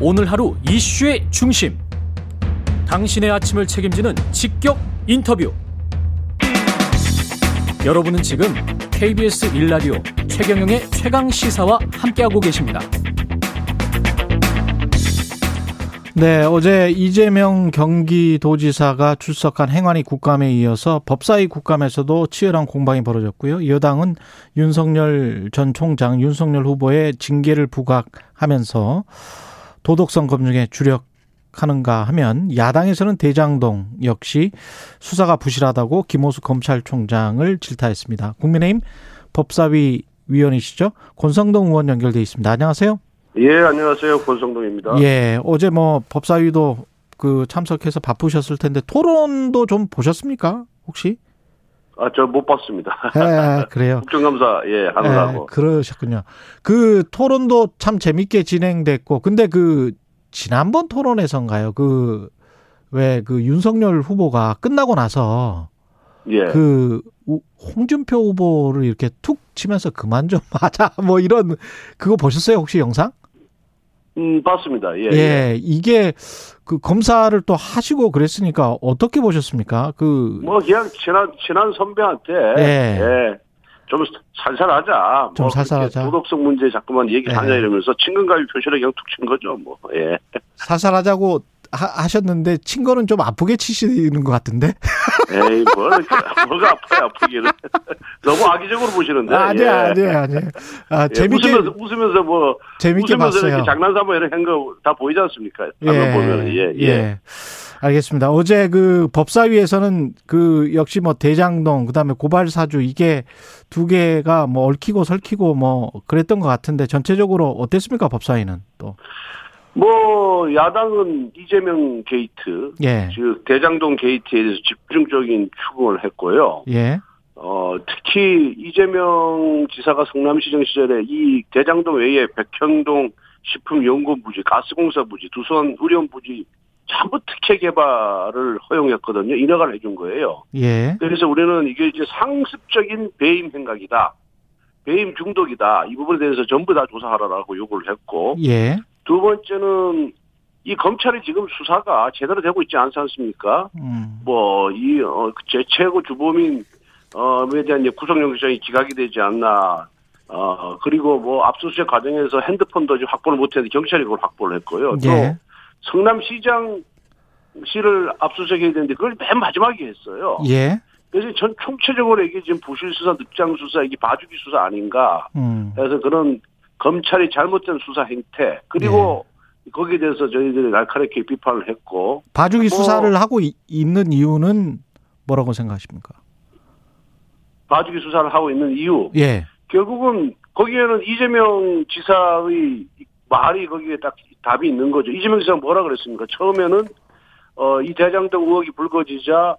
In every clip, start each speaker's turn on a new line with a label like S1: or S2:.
S1: 오늘 하루 이슈의 중심. 당신의 아침을 책임지는 직격 인터뷰. 여러분은 지금 KBS 일라디오 최경영의 최강 시사와 함께하고 계십니다.
S2: 네, 어제 이재명 경기도지사가 출석한 행안위 국감에 이어서 법사위 국감에서도 치열한 공방이 벌어졌고요. 여당은 윤석열 전 총장, 윤석열 후보의 징계를 부각하면서 도덕성 검증에 주력하는가 하면 야당에서는 대장동 역시 수사가 부실하다고 김호수 검찰총장을 질타했습니다. 국민의힘 법사위 위원이시죠? 권성동 의원 연결돼 있습니다. 안녕하세요.
S3: 예, 안녕하세요. 권성동입니다.
S2: 예, 어제 뭐 법사위도 그 참석해서 바쁘셨을 텐데 토론도 좀 보셨습니까? 혹시?
S3: 아, 저 못 봤습니다.
S2: 예, 그래요.
S3: 국정감사, 예, 하느라고.
S2: 예, 그러셨군요. 그 토론도 참 재밌게 진행됐고, 근데 그, 지난번 토론에선가요? 그, 왜 그 윤석열 후보가 끝나고 나서,
S3: 예.
S2: 그, 홍준표 후보를 이렇게 툭 치면서 그만 좀 하자, 뭐 이런, 그거 보셨어요? 혹시 영상?
S3: 음, 봤습니다. 예.
S2: 예, 예. 이게 그 검사를 또 하시고 그랬으니까 어떻게 보셨습니까? 그.
S3: 뭐, 그냥 친한, 친한 선배한테.
S2: 예.
S3: 예. 좀 살살하자.
S2: 좀
S3: 뭐
S2: 살살하자.
S3: 도덕성 문제 자꾸만 얘기하냐
S2: 예.
S3: 이러면서 친근감이 표시를 그냥 툭친 거죠. 뭐, 예.
S2: 살살하자고 하, 셨는데 친 거는 좀 아프게 치시는 것 같은데?
S3: 에이, 뭘, 이렇게, 뭐가 아파요, 아프기는. 너무 악의적으로 보시는데.
S2: 아니야,
S3: 예.
S2: 아니야, 아니야. 아,
S3: 예,
S2: 재밌게
S3: 웃으면서, 웃으면서 뭐.
S2: 재밌게
S3: 웃으면서
S2: 봤어요.
S3: 장난삼아 이런 한거 다 보이지 않습니까? 방금 보면, 예, 예.
S2: 알겠습니다. 어제 그 법사위에서는 그 역시 뭐 대장동 그다음에 고발 사주 이게 두 개가 뭐 얽히고 설키고 뭐 그랬던 것 같은데 전체적으로 어땠습니까 법사위는 또?
S3: 뭐 야당은 이재명 게이트,
S2: 예,
S3: 즉 대장동 게이트에 대해서 집중적인 추궁을 했고요.
S2: 예,
S3: 어 특히 이재명 지사가 성남시장 시절에 이 대장동 외에 백현동 식품연구 부지, 가스공사 부지, 두선 의료원 부지 전부 특혜 개발을 허용했거든요. 인허가를 해준 거예요.
S2: 예,
S3: 그래서 우리는 이게 이제 상습적인 배임 행각이다. 배임 중독이다. 이 부분에 대해서 전부 다 조사하라라고 요구를 했고
S2: 예,
S3: 두 번째는 이 검찰이 지금 수사가 제대로 되고 있지 않지 않습니까?
S2: 음,
S3: 뭐이 어, 제 최고 주범인 어에 대한 이제 구속영장이 기각이 되지 않나. 어 그리고 뭐 압수수색 과정에서 핸드폰도 아직 확보를 못했는데 경찰이 그걸 확보를 했고요. 또
S2: 예,
S3: 성남시장 씨를 압수수색해야 되는데 그걸 맨 마지막에 했어요.
S2: 예,
S3: 그래서 전 총체적으로 이게 지금 부실 수사, 늑장 수사, 이게 봐주기 수사 아닌가.
S2: 음,
S3: 그래서 그런 검찰이 잘못된 수사 행태 그리고
S2: 네.
S3: 거기에 대해서 저희들이 날카롭게 비판을 했고
S2: 봐주기
S3: 뭐-
S2: 수사를 하고 이- 있는 이유는 뭐라고 생각하십니까?
S3: 봐주기 수사를 하고 있는 이유
S2: 예,
S3: 결국은 거기에는 이재명 지사의 말이 거기에 딱 답이 있는 거죠. 이재명 지사가 뭐라 그랬습니까? 처음에는 어, 이 대장 동 의혹이 불거지자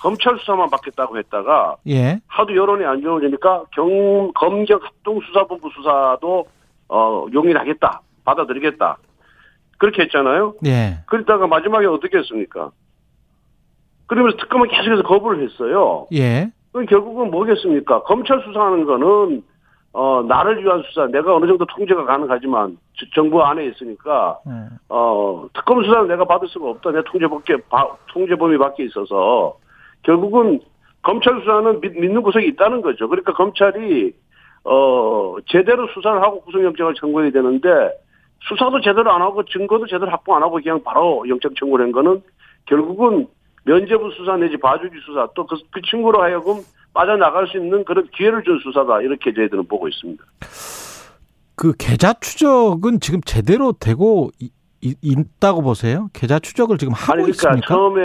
S3: 검찰 수사만 받겠다고 했다가
S2: 예,
S3: 하도 여론이 안 좋아지니까 경, 검경 합동수사본부 수사도 어, 용인하겠다. 받아들이겠다. 그렇게 했잖아요.
S2: 예,
S3: 그러다가 마지막에 어떻게 했습니까? 그러면서 특검은 계속해서 거부를 했어요.
S2: 예,
S3: 그럼 결국은 뭐겠습니까? 검찰 수사하는 거는 어 나를 위한 수사, 내가 어느 정도 통제가 가능하지만 저- 정부 안에 있으니까
S2: 음,
S3: 어 특검 수사는 내가 받을 수가 없다. 내 통제 밖에 바- 통제 범위 밖에 있어서 결국은 검찰 수사는 믿, 믿는 구석이 있다는 거죠. 그러니까 검찰이 어 제대로 수사를 하고 구속영장을 청구해야 되는데 수사도 제대로 안 하고 증거도 제대로 확보 안 하고 그냥 바로 영장 청구를 한 거는 결국은 면제부 수사 내지 봐주기 수사 또 그 그 친구로 하여금 빠져나갈 수 있는 그런 기회를 준 수사다 이렇게 저희들은 보고 있습니다.
S2: 그 계좌 추적은 지금 제대로 되고 이- 이- 있다고 보세요? 계좌 추적을 지금 하고
S3: 아니 그러니까
S2: 있습니까?
S3: 처음에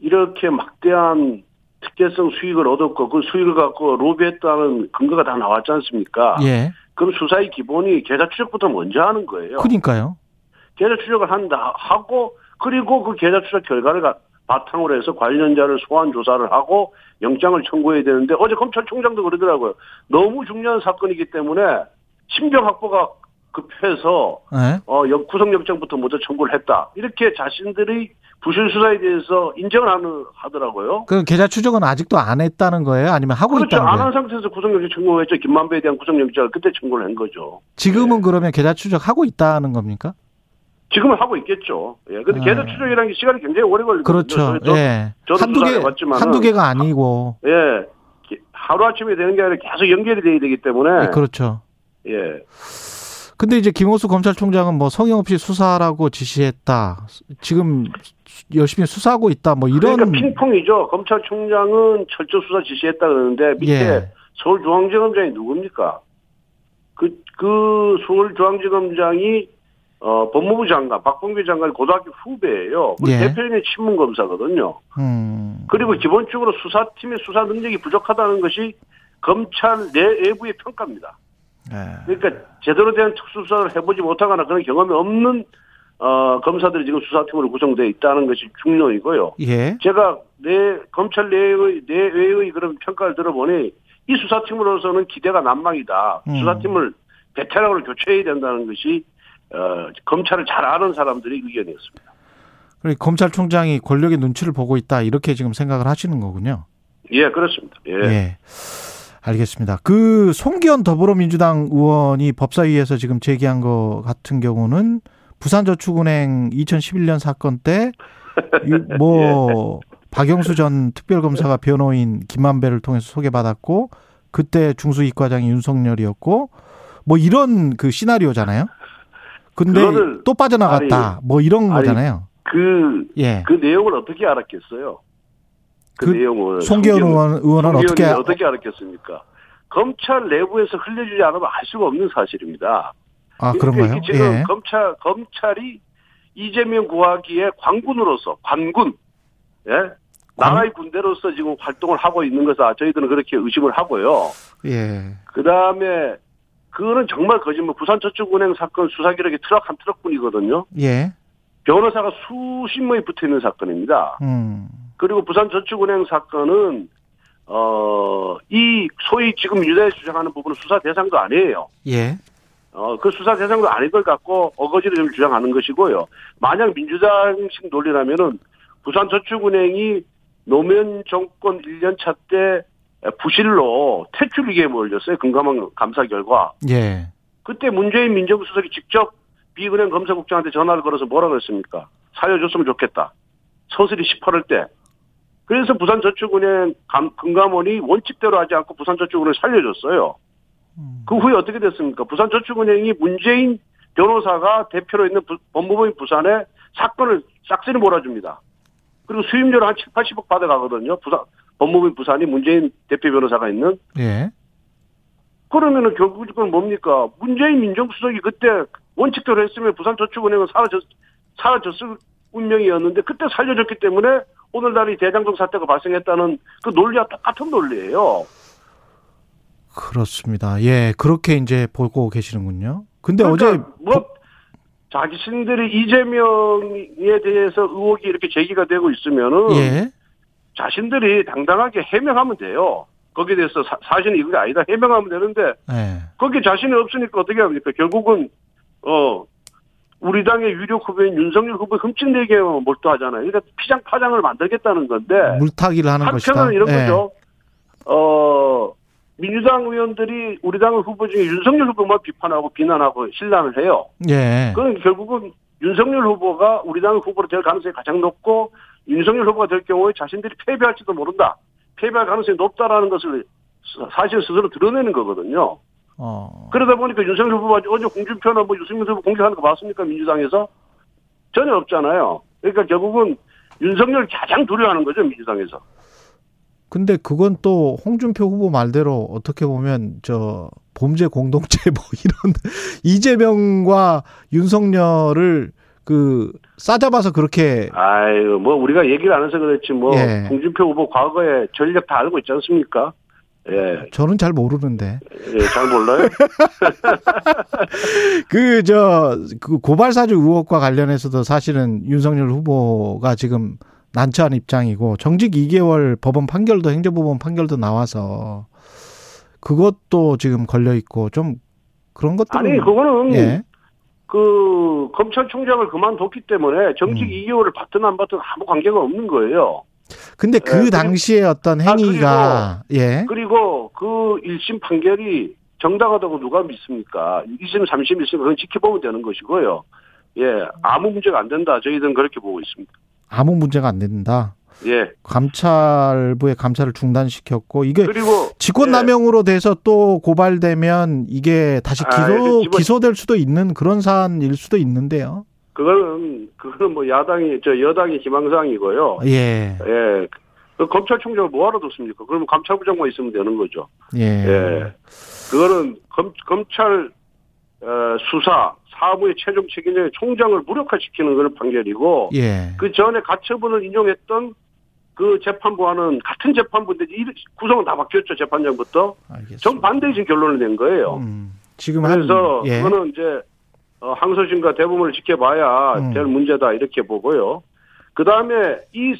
S3: 이렇게 막대한 특혜성 수익을 얻었고 그 수익을 갖고 로비했다는 근거가 다 나왔지 않습니까?
S2: 예,
S3: 그럼 수사의 기본이 계좌 추적부터 먼저 하는 거예요.
S2: 그러니까요.
S3: 계좌 추적을 한다 하고 그리고 그 계좌 추적 결과를 가- 바탕으로 해서 관련자를 소환 조사를 하고 영장을 청구해야 되는데 어제 검찰총장도 그러더라고요. 너무 중요한 사건이기 때문에 신병 확보가 급해서
S2: 예.
S3: 어, 영- 구속 영장부터 먼저 청구를 했다. 이렇게 자신들의 부실 수사에 대해서 인정을 하는, 하더라고요.
S2: 그 계좌 추적은 아직도 안 했다는 거예요? 아니면 하고
S3: 그렇죠.
S2: 있다는
S3: 안
S2: 거예요?
S3: 한 상태에서 구속영장 청구했죠. 김만배에 대한 구속영장을 그때 청구를 한 거죠.
S2: 지금은 그러면 계좌 추적 하고 있다는 겁니까?
S3: 지금은 하고 있겠죠. 예. 근데
S2: 아.
S3: 계속 추적이라는 게 시간이 굉장히 오래 걸리거든요.
S2: 그렇죠.
S3: 저,
S2: 예.
S3: 저도
S2: 한두 개,
S3: 수사해봤지만은-
S2: 한두 개가 아니고.
S3: 예. 하루아침에 되는 게 아니라 계속 연결이 돼야 되기 때문에
S2: 예, 그렇죠.
S3: 예.
S2: 근데 이제 김호수 검찰총장은 뭐 성의 없이 수사라고 지시했다. 지금 열심히 수사하고 있다. 뭐 이런
S3: 그러니까 핑퐁이죠. 검찰총장은 철저 수사 지시했다 그러는데 밑에
S2: 예.
S3: 서울중앙지검장이 누굽니까? 그, 그 서울중앙지검장이 어, 법무부 장관, 박봉규 장관 고등학교 후배예요. 그
S2: 예.
S3: 대표인의 친문검사거든요.
S2: 음.
S3: 그리고 기본적으로 수사팀의 수사 능력이 부족하다는 것이 검찰 내외부의 평가입니다.
S2: 예.
S3: 그러니까 제대로 된 특수수사를 해보지 못하거나 그런 경험이 없는 어, 검사들이 지금 수사팀으로 구성되어 있다는 것이 중요이고요.
S2: 예.
S3: 제가 내 검찰 내의 내외의 그런 평가를 들어보니 이 수사팀으로서는 기대가 난망이다.
S2: 음.
S3: 수사팀을 베테랑으로 교체해야 된다는 것이 어, 검찰을 잘 아는 사람들의 의견이었습니다.
S2: 그리고 검찰총장이 권력의 눈치를 보고 있다. 이렇게 지금 생각을 하시는 거군요.
S3: 예, 그렇습니다. 예.
S2: 예. 알겠습니다. 그 송기현 더불어민주당 의원이 법사위에서 지금 제기한 거 같은 경우는 부산저축은행 2011년 사건 때 뭐 박영수 전 특별검사가 변호인 김만배를 통해서 소개받았고 그때 중수이과장이 윤석열이었고 뭐 이런 그 시나리오잖아요. 근데 또 빠져나갔다. 뭐 이런
S3: 아니,
S2: 거잖아요.
S3: 그,
S2: 예.
S3: 그 내용을 어떻게 알았겠어요? 그,
S2: 그
S3: 내용을.
S2: 송기현 의원, 의원은 어떻게
S3: 어떻게 알았겠습니까? 검찰 내부에서 흘려주지 않으면 알 수가 없는 사실입니다.
S2: 아
S3: 그러니까
S2: 그런가요?
S3: 지금
S2: 예.
S3: 검찰 검찰이 이재명 구하기에 관군으로서 관군, 예, 나라의 군대로서 지금 활동을 하고 있는 것을 저희들은 그렇게 의심을 하고요.
S2: 예.
S3: 그 다음에 그거는 정말 거짓말. 부산저축은행 사건 수사 기록이 트럭 한 트럭뿐이거든요.
S2: 예.
S3: 변호사가 수십 명이 붙어 있는 사건입니다.
S2: 음.
S3: 그리고 부산저축은행 사건은 어, 이 소위 지금 민주당이 주장하는 부분은 수사 대상도 아니에요.
S2: 예.
S3: 어, 그 수사 대상도 아닌 걸 갖고 어거지를 좀 주장하는 것이고요. 만약 민주당식 논리라면은 부산저축은행이 노무현 정권 1년차 때 부실로 퇴출 위기에 몰렸어요. 금감원 감사 결과.
S2: 예.
S3: 그때 문재인 민정수석이 직접 비은행 검사국장한테 전화를 걸어서 뭐라 그랬습니까? 살려줬으면 좋겠다. 서슬이 18월 때. 그래서 부산저축은행 감- 금감원이 원칙대로 하지 않고 부산저축은행을 살려줬어요. 그 후에 어떻게 됐습니까? 부산저축은행이 문재인 변호사가 대표로 있는 부- 법무부인 부산에 사건을 싹쓸이 몰아줍니다. 그리고 수임료를 한 7, 80억 받아가거든요. 부산, 법무부인 부산이 문재인 대표 변호사가 있는.
S2: 예.
S3: 그러면은 결국은 뭡니까? 문재인 민정수석이 그때 원칙대로 했으면 부산저축은행은 사라졌, 사라졌을 운명이었는데 그때 살려줬기 때문에 오늘날 이 대장동 사태가 발생했다는 그 논리와 똑같은 논리예요.
S2: 그렇습니다. 예. 그렇게 이제 보고 계시는군요. 근데
S3: 그러니까
S2: 어제
S3: 뭐 자신들이 이재명에 대해서 의혹이 이렇게 제기가 되고 있으면은
S2: 예.
S3: 자신들이 당당하게 해명하면 돼요. 거기에 대해서 사, 사실은 이게 아니다 해명하면 되는데
S2: 예.
S3: 거기에 자신이 없으니까 어떻게 합니까? 결국은 어 우리 당의 유력 후보인 윤석열 후보 흠집내기에 몰두하잖아요. 그러니까 피장 파장을 만들겠다는 건데
S2: 물타기를 하는 것이다.
S3: 한편은 이런
S2: 예.
S3: 거죠. 어 민주당 의원들이 우리 당 후보 중에 윤석열 후보만 비판하고 비난하고 신란을 해요.
S2: 예.
S3: 그건 결국은 윤석열 후보가 우리 당 후보로 될 가능성이 가장 높고 윤석열 후보가 될 경우에 자신들이 패배할지도 모른다. 패배할 가능성이 높다라는 것을 사실 스스로 드러내는 거거든요.
S2: 어.
S3: 그러다 보니까 윤석열 후보가 어제 홍준표나 뭐 유승민 후보 공격하는 거 봤습니까? 민주당에서? 전혀 없잖아요. 그러니까 결국은 윤석열 가장 두려워하는 거죠, 민주당에서.
S2: 근데 그건 또 홍준표 후보 말대로 어떻게 보면 저 범죄 공동체 뭐 이런 이재명과 윤석열을 그 싸잡아서 그렇게
S3: 아유, 뭐 우리가 얘기를 안 해서 그렇지 뭐
S2: 예.
S3: 홍준표 후보 과거에 전력 다 알고 있지 않습니까? 예,
S2: 저는 잘 모르는데
S3: 예, 잘 몰라요.
S2: 그 저 그 고발 사주 의혹과 관련해서도 사실은 윤석열 후보가 지금 난처한 입장이고 정직 2개월 법원 판결도 행정법원 판결도 나와서 그것도 지금 걸려 있고 좀 그런 것도
S3: 아니 그거는
S2: 예.
S3: 그 검찰총장을 그만뒀기 때문에 정직
S2: 음.
S3: 2개월을 받든 안 받든 아무 관계가 없는 거예요.
S2: 근데 그
S3: 예, 그리고-
S2: 당시에 어떤
S3: 아,
S2: 행위가 예.
S3: 그리고 그 1심 판결이 정당하다고 누가 믿습니까? 2심, 3심, 1심 그건 지켜보면 되는 것이고요. 예, 아무 문제가 안 된다. 저희들은 그렇게 보고 있습니다.
S2: 아무 문제가 안 된다.
S3: 예.
S2: 감찰부의 감찰을 중단시켰고 이게
S3: 그리고
S2: 직권남용으로 돼서 또 고발되면 이게 다시
S3: 아,
S2: 기소
S3: 그 집어-
S2: 기소될 수도 있는 그런 사안일 수도 있는데요.
S3: 그거는 그거는 뭐 야당이 저 여당의 희망사항이고요.
S2: 예,
S3: 예. 그 검찰총장을 뭐하러 뒀습니까? 그러면 감찰부장만 있으면 되는 거죠.
S2: 예,
S3: 예. 그거는 검, 검찰 어, 수사 사무의 최종 책임자의 총장을 무력화시키는 그런 판결이고
S2: 예,
S3: 그 전에 가처분을 인용했던 그 재판부와는 같은 재판부인데 이 구성은 다 바뀌었죠 재판장부터
S2: 알겠습니다.
S3: 정반대적인 결론을 낸 거예요.
S2: 음, 지금 한
S3: 그래서
S2: 예,
S3: 그거는 이제 어, 항소심과 대부분을 지켜봐야
S2: 음.
S3: 될 문제다 이렇게 보고요. 그 다음에 이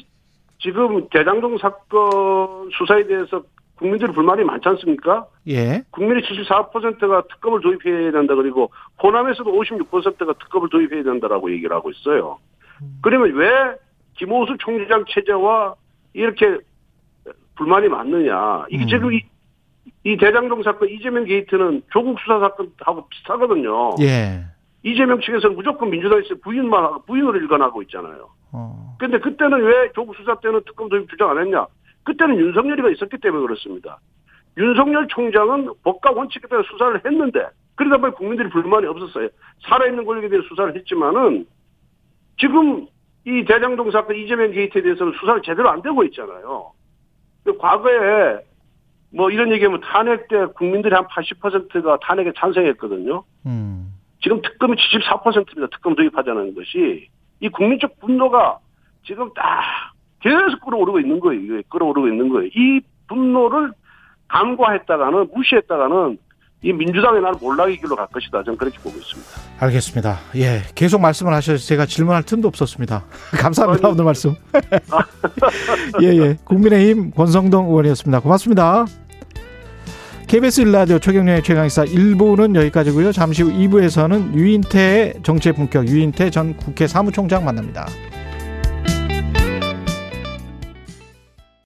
S3: 지금 대장동 사건 수사에 대해서 국민들이 불만이 많지 않습니까?
S2: 예,
S3: 국민의 74%가 특검을 도입해야 된다 그리고 호남에서도 56%가 특검을 도입해야 된다라고 얘기를 하고 있어요. 그러면 왜 김호수 총장 체제와 이렇게 불만이 많느냐? 이게
S2: 음.
S3: 지금 이, 이 대장동 사건 이재명 게이트는 조국 수사 사건하고 비슷하거든요.
S2: 예,
S3: 이재명 측에서는 무조건 민주당에서 부인만 부인으로 일관하고 있잖아요.
S2: 어,
S3: 근데 그때는 왜 조국 수사 때는 특검 도입 주장 안 했냐? 그때는 윤석열이가 있었기 때문에 그렇습니다. 윤석열 총장은 법과 원칙에 따라 수사를 했는데 그러다 보니 국민들이 불만이 없었어요. 살아있는 권력에 대해 수사를 했지만은 지금 이 대장동 사건 이재명 게이트에 대해서는 수사를 제대로 안 되고 있잖아요. 그 과거에 뭐 이런 얘기하면 탄핵 때 국민들이 한 80%가 탄핵에 찬성했거든요.
S2: 음,
S3: 지금 특검이 74%입니다. 특검 도입하자는 것이 이 국민적 분노가 지금 딱 계속 끌어오르고 있는 거예요. 끌어오르고 있는 거예요. 이 분노를 간과했다가는 무시했다가는 이 민주당의 나는 몰락의 길로 갈 것이다. 저는 그렇게 보고 있습니다.
S2: 알겠습니다. 예, 계속 말씀을 하셔서 제가 질문할 틈도 없었습니다. 감사합니다
S3: 아니.
S2: 오늘 말씀. 예, 예, 국민의힘 권성동 의원이었습니다. 고맙습니다. KBS 일라디오 최경련의 최강의사 1부는 여기까지고요. 잠시 후 2부에서는 유인태의 정치의 품격 유인태 전 국회 사무총장 만납니다.